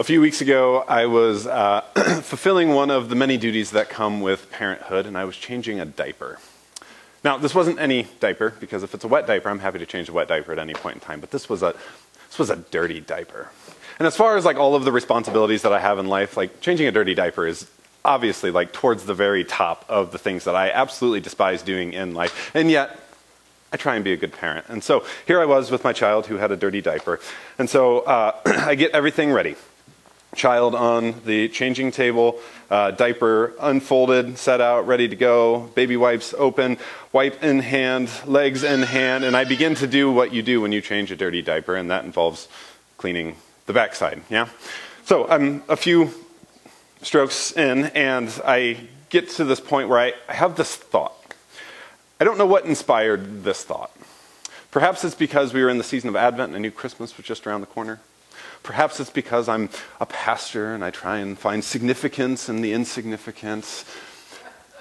A few weeks ago, I was uh, fulfilling one of the many duties that come with parenthood, and I was changing a diaper. Now, this wasn't any diaper, because if it's a wet diaper, I'm happy to change a wet diaper at any point in time, but this was a, this was a dirty diaper. And as far as like all of the responsibilities that I have in life, like changing a dirty diaper is obviously like towards the very top of the things that I absolutely despise doing in life. And yet, I try and be a good parent. And so here I was with my child who had a dirty diaper. And so uh, I get everything ready child on the changing table, uh, diaper unfolded, set out, ready to go, baby wipes open, wipe in hand, legs in hand, and I begin to do what you do when you change a dirty diaper, and that involves cleaning the backside. Yeah? So I'm a few strokes in, and I get to this point where I, I have this thought. I don't know what inspired this thought. Perhaps it's because we were in the season of Advent and I knew Christmas was just around the corner. Perhaps it's because I'm a pastor and I try and find significance in the insignificance.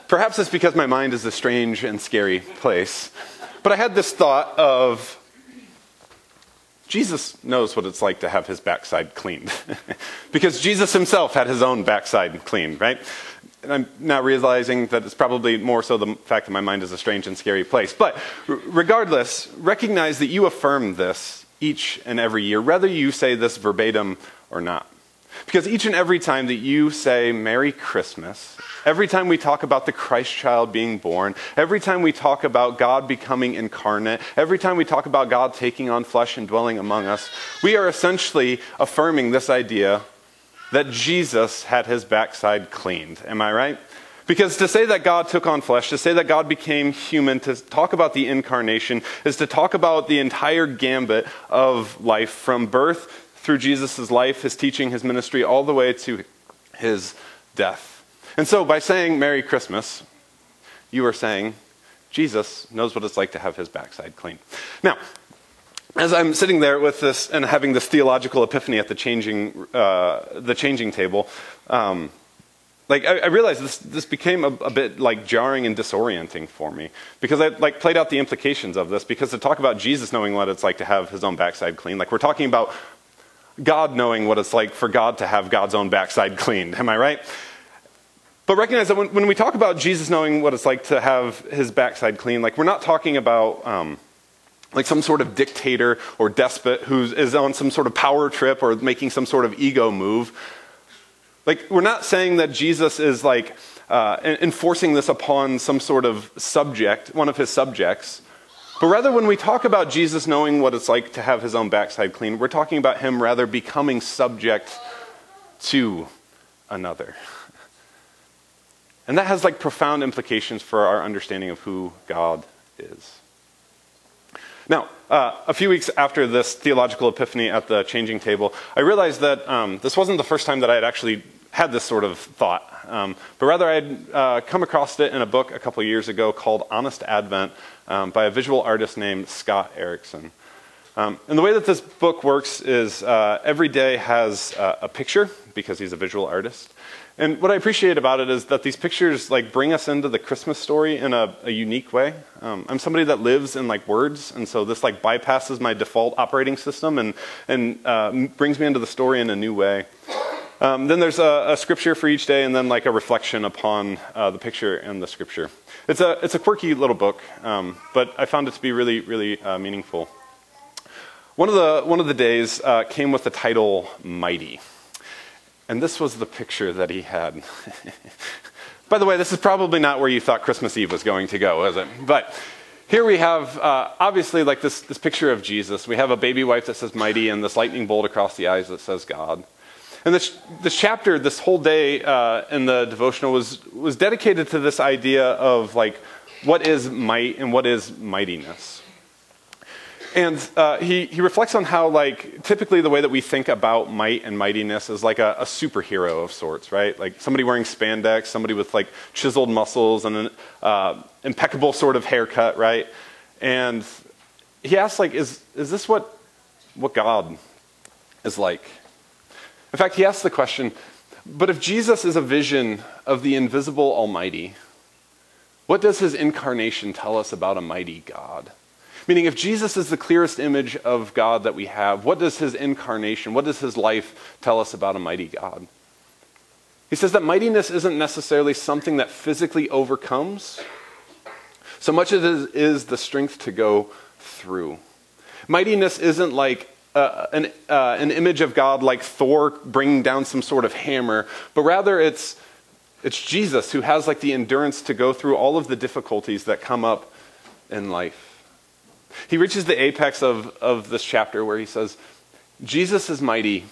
Perhaps it's because my mind is a strange and scary place. But I had this thought of Jesus knows what it's like to have his backside cleaned. because Jesus himself had his own backside cleaned, right? And I'm now realizing that it's probably more so the fact that my mind is a strange and scary place. But regardless, recognize that you affirm this each and every year, whether you say this verbatim or not. Because each and every time that you say Merry Christmas, every time we talk about the Christ child being born, every time we talk about God becoming incarnate, every time we talk about God taking on flesh and dwelling among us, we are essentially affirming this idea that Jesus had his backside cleaned. Am I right? Because to say that God took on flesh, to say that God became human, to talk about the incarnation, is to talk about the entire gambit of life from birth through Jesus' life, his teaching, his ministry, all the way to his death. And so by saying Merry Christmas, you are saying Jesus knows what it's like to have his backside clean. Now, as I'm sitting there with this and having this theological epiphany at the changing, uh, the changing table, um, like I, I, realized this, this became a, a, bit like jarring and disorienting for me because I like played out the implications of this because to talk about Jesus knowing what it's like to have his own backside clean, like we're talking about God knowing what it's like for God to have God's own backside cleaned. Am I right? But recognize that when, when we talk about Jesus knowing what it's like to have his backside clean, like we're not talking about um, like some sort of dictator or despot who is on some sort of power trip or making some sort of ego move like, we're not saying that Jesus is like uh, enforcing this upon some sort of subject, one of his subjects. But rather, when we talk about Jesus knowing what it's like to have his own backside clean, we're talking about him rather becoming subject to another. And that has like profound implications for our understanding of who God is. Now, uh, a few weeks after this theological epiphany at the changing table, I realized that um, this wasn't the first time that I had actually had this sort of thought, um, but rather I had uh, come across it in a book a couple years ago called Honest Advent um, by a visual artist named Scott Erickson. Um, and the way that this book works is uh, every day has uh, a picture because he's a visual artist. And what I appreciate about it is that these pictures like bring us into the Christmas story in a, a unique way. Um, I'm somebody that lives in like words, and so this like bypasses my default operating system and and uh, brings me into the story in a new way. Um, then there's a, a, scripture for each day, and then like a reflection upon uh, the picture and the scripture. It's a it's a quirky little book, um, but I found it to be really really uh, meaningful. One of the one of the days uh, came with the title "Mighty," and this was the picture that he had. By the way, this is probably not where you thought Christmas Eve was going to go, is it? But here we have uh, obviously like this, this picture of Jesus. We have a baby wife that says mighty and this lightning bolt across the eyes that says God. And this, this chapter, this whole day uh, in the devotional was, was dedicated to this idea of like, what is might and what is mightiness. And uh, he, he reflects on how, like, typically the way that we think about might and mightiness is like a, a, superhero of sorts, right? Like somebody wearing spandex, somebody with like chiseled muscles and an uh, impeccable sort of haircut, right? And he asks, like, is, is this what, what God is like? In fact, he asks the question but if Jesus is a vision of the invisible Almighty, what does his incarnation tell us about a mighty God? Meaning, if Jesus is the clearest image of God that we have, what does his incarnation, what does his life tell us about a mighty God? He says that mightiness isn't necessarily something that physically overcomes, so much as it is the strength to go through. Mightiness isn't like uh, an, uh, an image of God like Thor bringing down some sort of hammer, but rather it's, it's Jesus who has like the endurance to go through all of the difficulties that come up in life. He reaches the apex of, of this chapter where he says, Jesus is mighty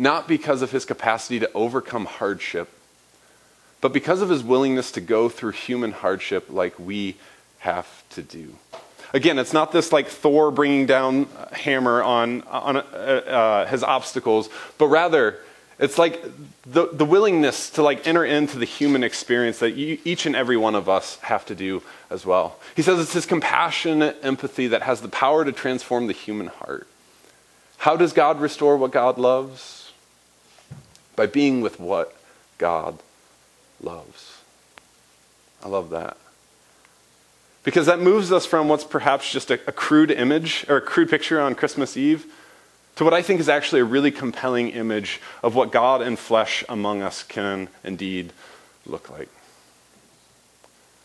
not because of his capacity to overcome hardship, but because of his willingness to go through human hardship like we have to do. Again, it's not this like Thor bringing down hammer on, on uh, uh, his obstacles, but rather it's like the, the willingness to like enter into the human experience that you, each and every one of us have to do as well. He says it's his compassionate empathy that has the power to transform the human heart. How does God restore what God loves? By being with what God loves. I love that. Because that moves us from what's perhaps just a, a, crude image or a crude picture on Christmas Eve to what I think is actually a really compelling image of what God in flesh among us can indeed look like.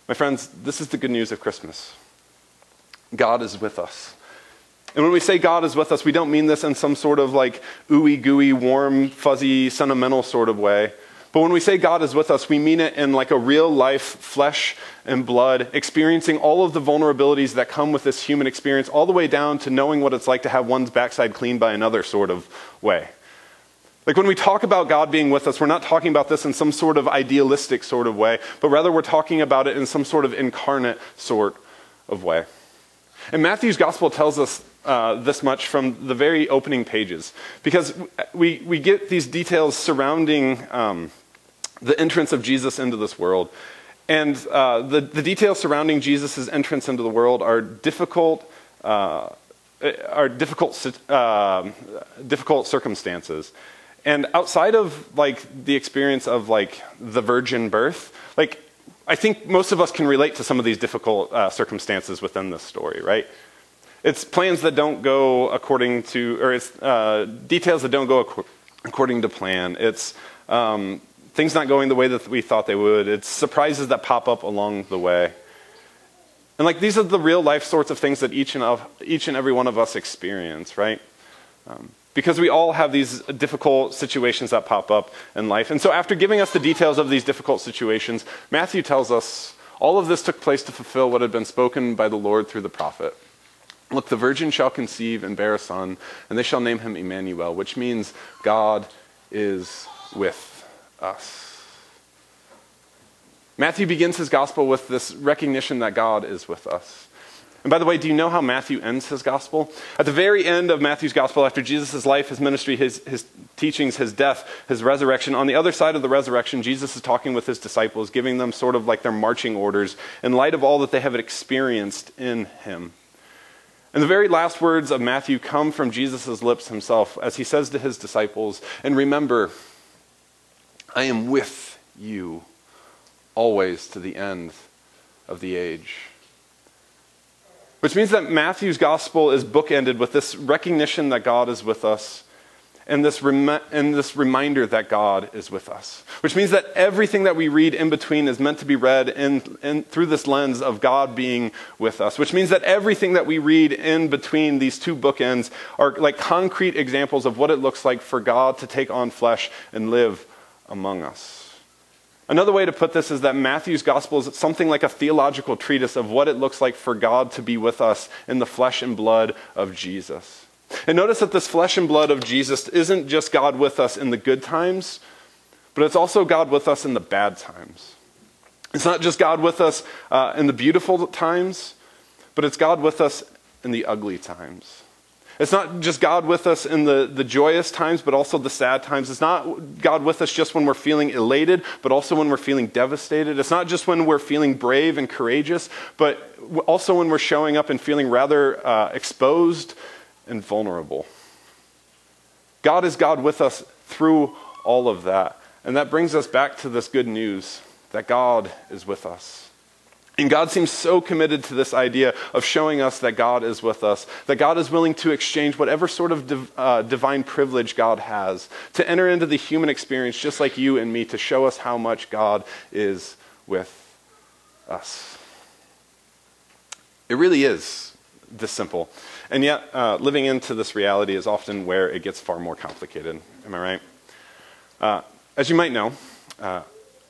My friends, this is the good news of Christmas God is with us. And when we say God is with us, we don't mean this in some sort of like ooey gooey, warm, fuzzy, sentimental sort of way. But when we say God is with us, we mean it in like a real life, flesh and blood, experiencing all of the vulnerabilities that come with this human experience, all the way down to knowing what it's like to have one's backside cleaned by another sort of way. Like when we talk about God being with us, we're not talking about this in some sort of idealistic sort of way, but rather we're talking about it in some sort of incarnate sort of way. And Matthew's gospel tells us uh, this much from the very opening pages, because we, we get these details surrounding um, the entrance of Jesus into this world. And uh, the, the details surrounding Jesus' entrance into the world are difficult, uh, are difficult, uh, difficult circumstances. And outside of like the experience of like the virgin birth, like I think most of us can relate to some of these difficult uh, circumstances within this story, right? It's plans that don't go according to, or it's uh, details that don't go ac- according to plan. It's um, things not going the way that we thought they would. It's surprises that pop up along the way. And like these are the real life sorts of things that each and, of, each and every one of us experience, right? Um, because we all have these difficult situations that pop up in life. And so, after giving us the details of these difficult situations, Matthew tells us all of this took place to fulfill what had been spoken by the Lord through the prophet. Look, the virgin shall conceive and bear a son, and they shall name him Emmanuel, which means God is with us. Matthew begins his gospel with this recognition that God is with us. And by the way, do you know how Matthew ends his gospel? At the very end of Matthew's gospel, after Jesus' life, his ministry, his, his teachings, his death, his resurrection, on the other side of the resurrection, Jesus is talking with his disciples, giving them sort of like their marching orders in light of all that they have experienced in him. And the very last words of Matthew come from Jesus' lips himself as he says to his disciples, And remember, I am with you always to the end of the age. Which means that Matthew's gospel is bookended with this recognition that God is with us and this, rem- and this reminder that God is with us. Which means that everything that we read in between is meant to be read in, in, through this lens of God being with us. Which means that everything that we read in between these two bookends are like concrete examples of what it looks like for God to take on flesh and live among us. Another way to put this is that Matthew's gospel is something like a theological treatise of what it looks like for God to be with us in the flesh and blood of Jesus. And notice that this flesh and blood of Jesus isn't just God with us in the good times, but it's also God with us in the bad times. It's not just God with us uh, in the beautiful times, but it's God with us in the ugly times. It's not just God with us in the, the joyous times, but also the sad times. It's not God with us just when we're feeling elated, but also when we're feeling devastated. It's not just when we're feeling brave and courageous, but also when we're showing up and feeling rather uh, exposed and vulnerable. God is God with us through all of that. And that brings us back to this good news that God is with us. And God seems so committed to this idea of showing us that God is with us, that God is willing to exchange whatever sort of div- uh, divine privilege God has, to enter into the human experience just like you and me, to show us how much God is with us. It really is this simple. And yet, uh, living into this reality is often where it gets far more complicated. Am I right? Uh, as you might know, uh,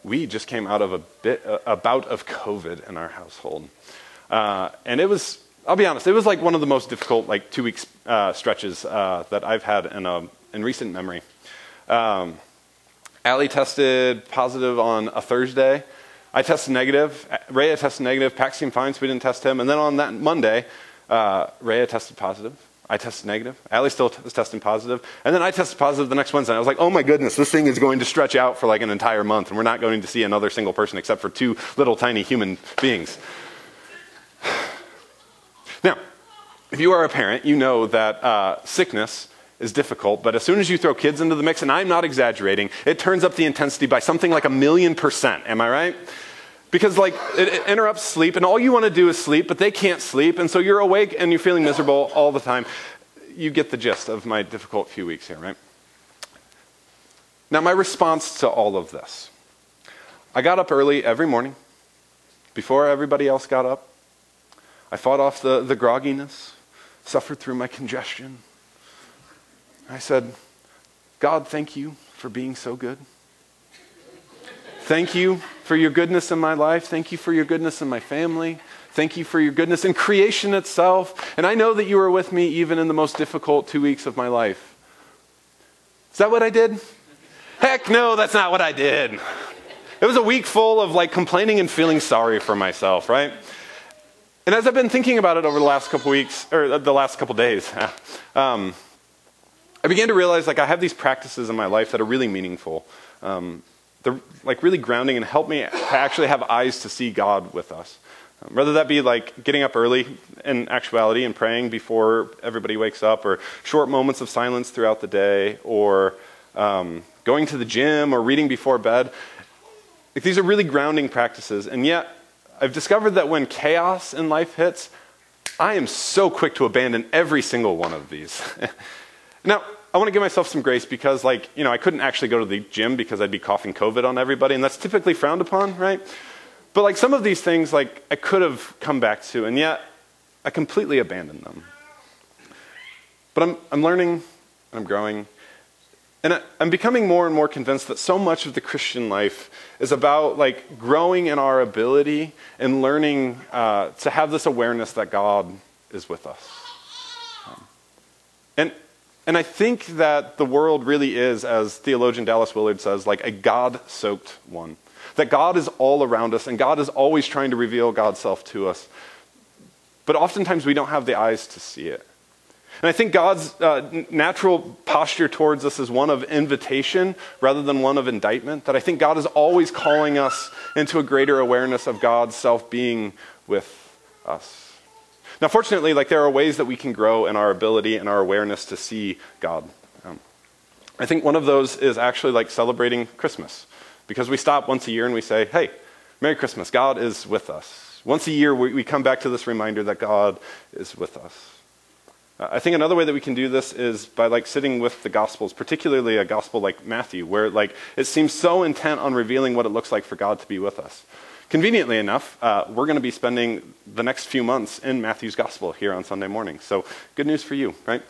we just came out of a bit a bout of COVID in our household, uh, and it was. I'll be honest. It was like one of the most difficult like two week uh, stretches uh, that I've had in a, in recent memory. Um, Allie tested positive on a Thursday. I tested negative. Rhea tested negative. Pax seemed fine, so we didn't test him. And then on that Monday, uh, tested positive. I tested negative. Allie still t- was testing positive. And then I tested positive the next Wednesday. I was like, oh my goodness, this thing is going to stretch out for like an entire month, and we're not going to see another single person except for two little tiny human beings. Now, if you are a parent, you know that uh, sickness is difficult, but as soon as you throw kids into the mix, and I'm not exaggerating, it turns up the intensity by something like a million percent. Am I right? Because, like, it, it interrupts sleep, and all you want to do is sleep, but they can't sleep, and so you're awake and you're feeling miserable all the time. You get the gist of my difficult few weeks here, right? Now, my response to all of this I got up early every morning before everybody else got up. I fought off the, the grogginess, suffered through my congestion. I said, God, thank you for being so good. Thank you for your goodness in my life. Thank you for your goodness in my family. Thank you for your goodness in creation itself. And I know that you were with me even in the most difficult two weeks of my life. Is that what I did? Heck no, that's not what I did. It was a week full of like complaining and feeling sorry for myself, right? And as I've been thinking about it over the last couple weeks, or the last couple days, um, I began to realize like I have these practices in my life that are really meaningful. Um, they're like really grounding and help me actually have eyes to see God with us. Um, whether that be like getting up early in actuality and praying before everybody wakes up, or short moments of silence throughout the day, or um, going to the gym, or reading before bed. Like, these are really grounding practices, and yet I've discovered that when chaos in life hits, I am so quick to abandon every single one of these. now, I want to give myself some grace because, like, you know, I couldn't actually go to the gym because I'd be coughing COVID on everybody, and that's typically frowned upon, right? But, like, some of these things, like, I could have come back to, and yet I completely abandoned them. But I'm, I'm learning, and I'm growing, and I, I'm becoming more and more convinced that so much of the Christian life is about, like, growing in our ability and learning uh, to have this awareness that God is with us. Um, and and I think that the world really is, as theologian Dallas Willard says, like a God soaked one. That God is all around us, and God is always trying to reveal God's self to us. But oftentimes we don't have the eyes to see it. And I think God's uh, natural posture towards us is one of invitation rather than one of indictment. That I think God is always calling us into a greater awareness of God's self being with us. Now, fortunately, like there are ways that we can grow in our ability and our awareness to see God. Um, I think one of those is actually like celebrating Christmas, because we stop once a year and we say, "Hey, Merry Christmas! God is with us." Once a year, we, we come back to this reminder that God is with us. Uh, I think another way that we can do this is by like sitting with the Gospels, particularly a Gospel like Matthew, where like it seems so intent on revealing what it looks like for God to be with us. Conveniently enough, uh, we're going to be spending the next few months in Matthew's Gospel here on Sunday morning. So, good news for you, right?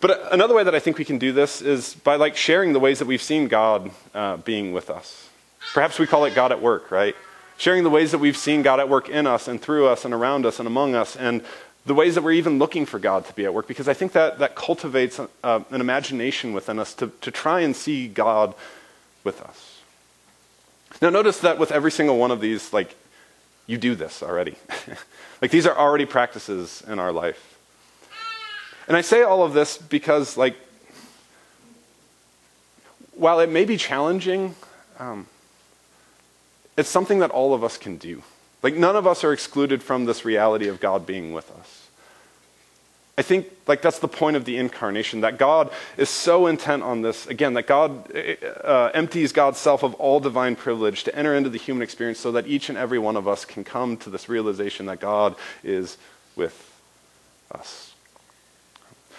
But another way that I think we can do this is by like sharing the ways that we've seen God uh, being with us. Perhaps we call it God at work, right? Sharing the ways that we've seen God at work in us and through us and around us and among us, and the ways that we're even looking for God to be at work, because I think that that cultivates uh, an imagination within us to, to try and see God with us. Now, notice that with every single one of these, like, you do this already. like, these are already practices in our life. And I say all of this because, like, while it may be challenging, um, it's something that all of us can do. Like, none of us are excluded from this reality of God being with us. I think like that's the point of the incarnation that God is so intent on this again that God uh, empties God's self of all divine privilege to enter into the human experience so that each and every one of us can come to this realization that God is with us.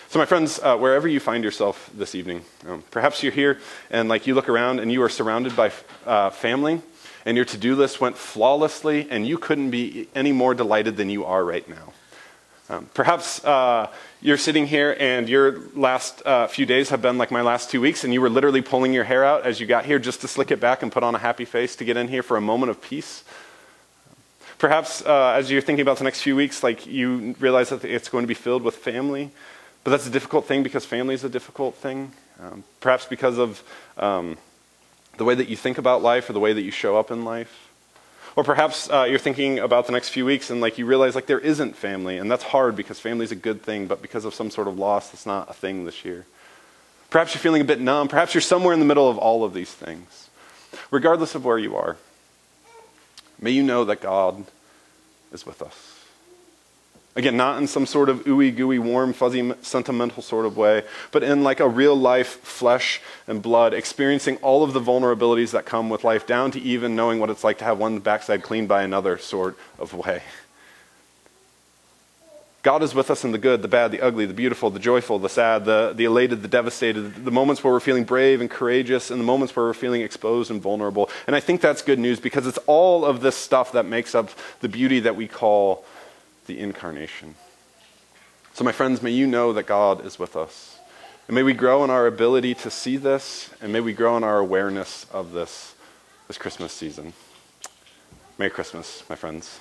So, my friends, uh, wherever you find yourself this evening, um, perhaps you're here and like you look around and you are surrounded by uh, family, and your to-do list went flawlessly, and you couldn't be any more delighted than you are right now. Um, perhaps uh, you're sitting here and your last uh, few days have been like my last two weeks, and you were literally pulling your hair out as you got here just to slick it back and put on a happy face to get in here for a moment of peace. Perhaps uh, as you're thinking about the next few weeks, like you realize that it's going to be filled with family, but that's a difficult thing because family is a difficult thing. Um, perhaps because of um, the way that you think about life or the way that you show up in life. Or perhaps uh, you're thinking about the next few weeks and like you realize like there isn't family, and that's hard because family is a good thing, but because of some sort of loss, that's not a thing this year. Perhaps you're feeling a bit numb. Perhaps you're somewhere in the middle of all of these things. Regardless of where you are, may you know that God is with us. Again, not in some sort of ooey gooey, warm, fuzzy, sentimental sort of way, but in like a real life, flesh and blood, experiencing all of the vulnerabilities that come with life, down to even knowing what it's like to have one backside cleaned by another sort of way. God is with us in the good, the bad, the ugly, the beautiful, the joyful, the sad, the, the elated, the devastated, the moments where we're feeling brave and courageous, and the moments where we're feeling exposed and vulnerable. And I think that's good news because it's all of this stuff that makes up the beauty that we call the incarnation. So, my friends, may you know that God is with us. And may we grow in our ability to see this, and may we grow in our awareness of this this Christmas season. Merry Christmas, my friends.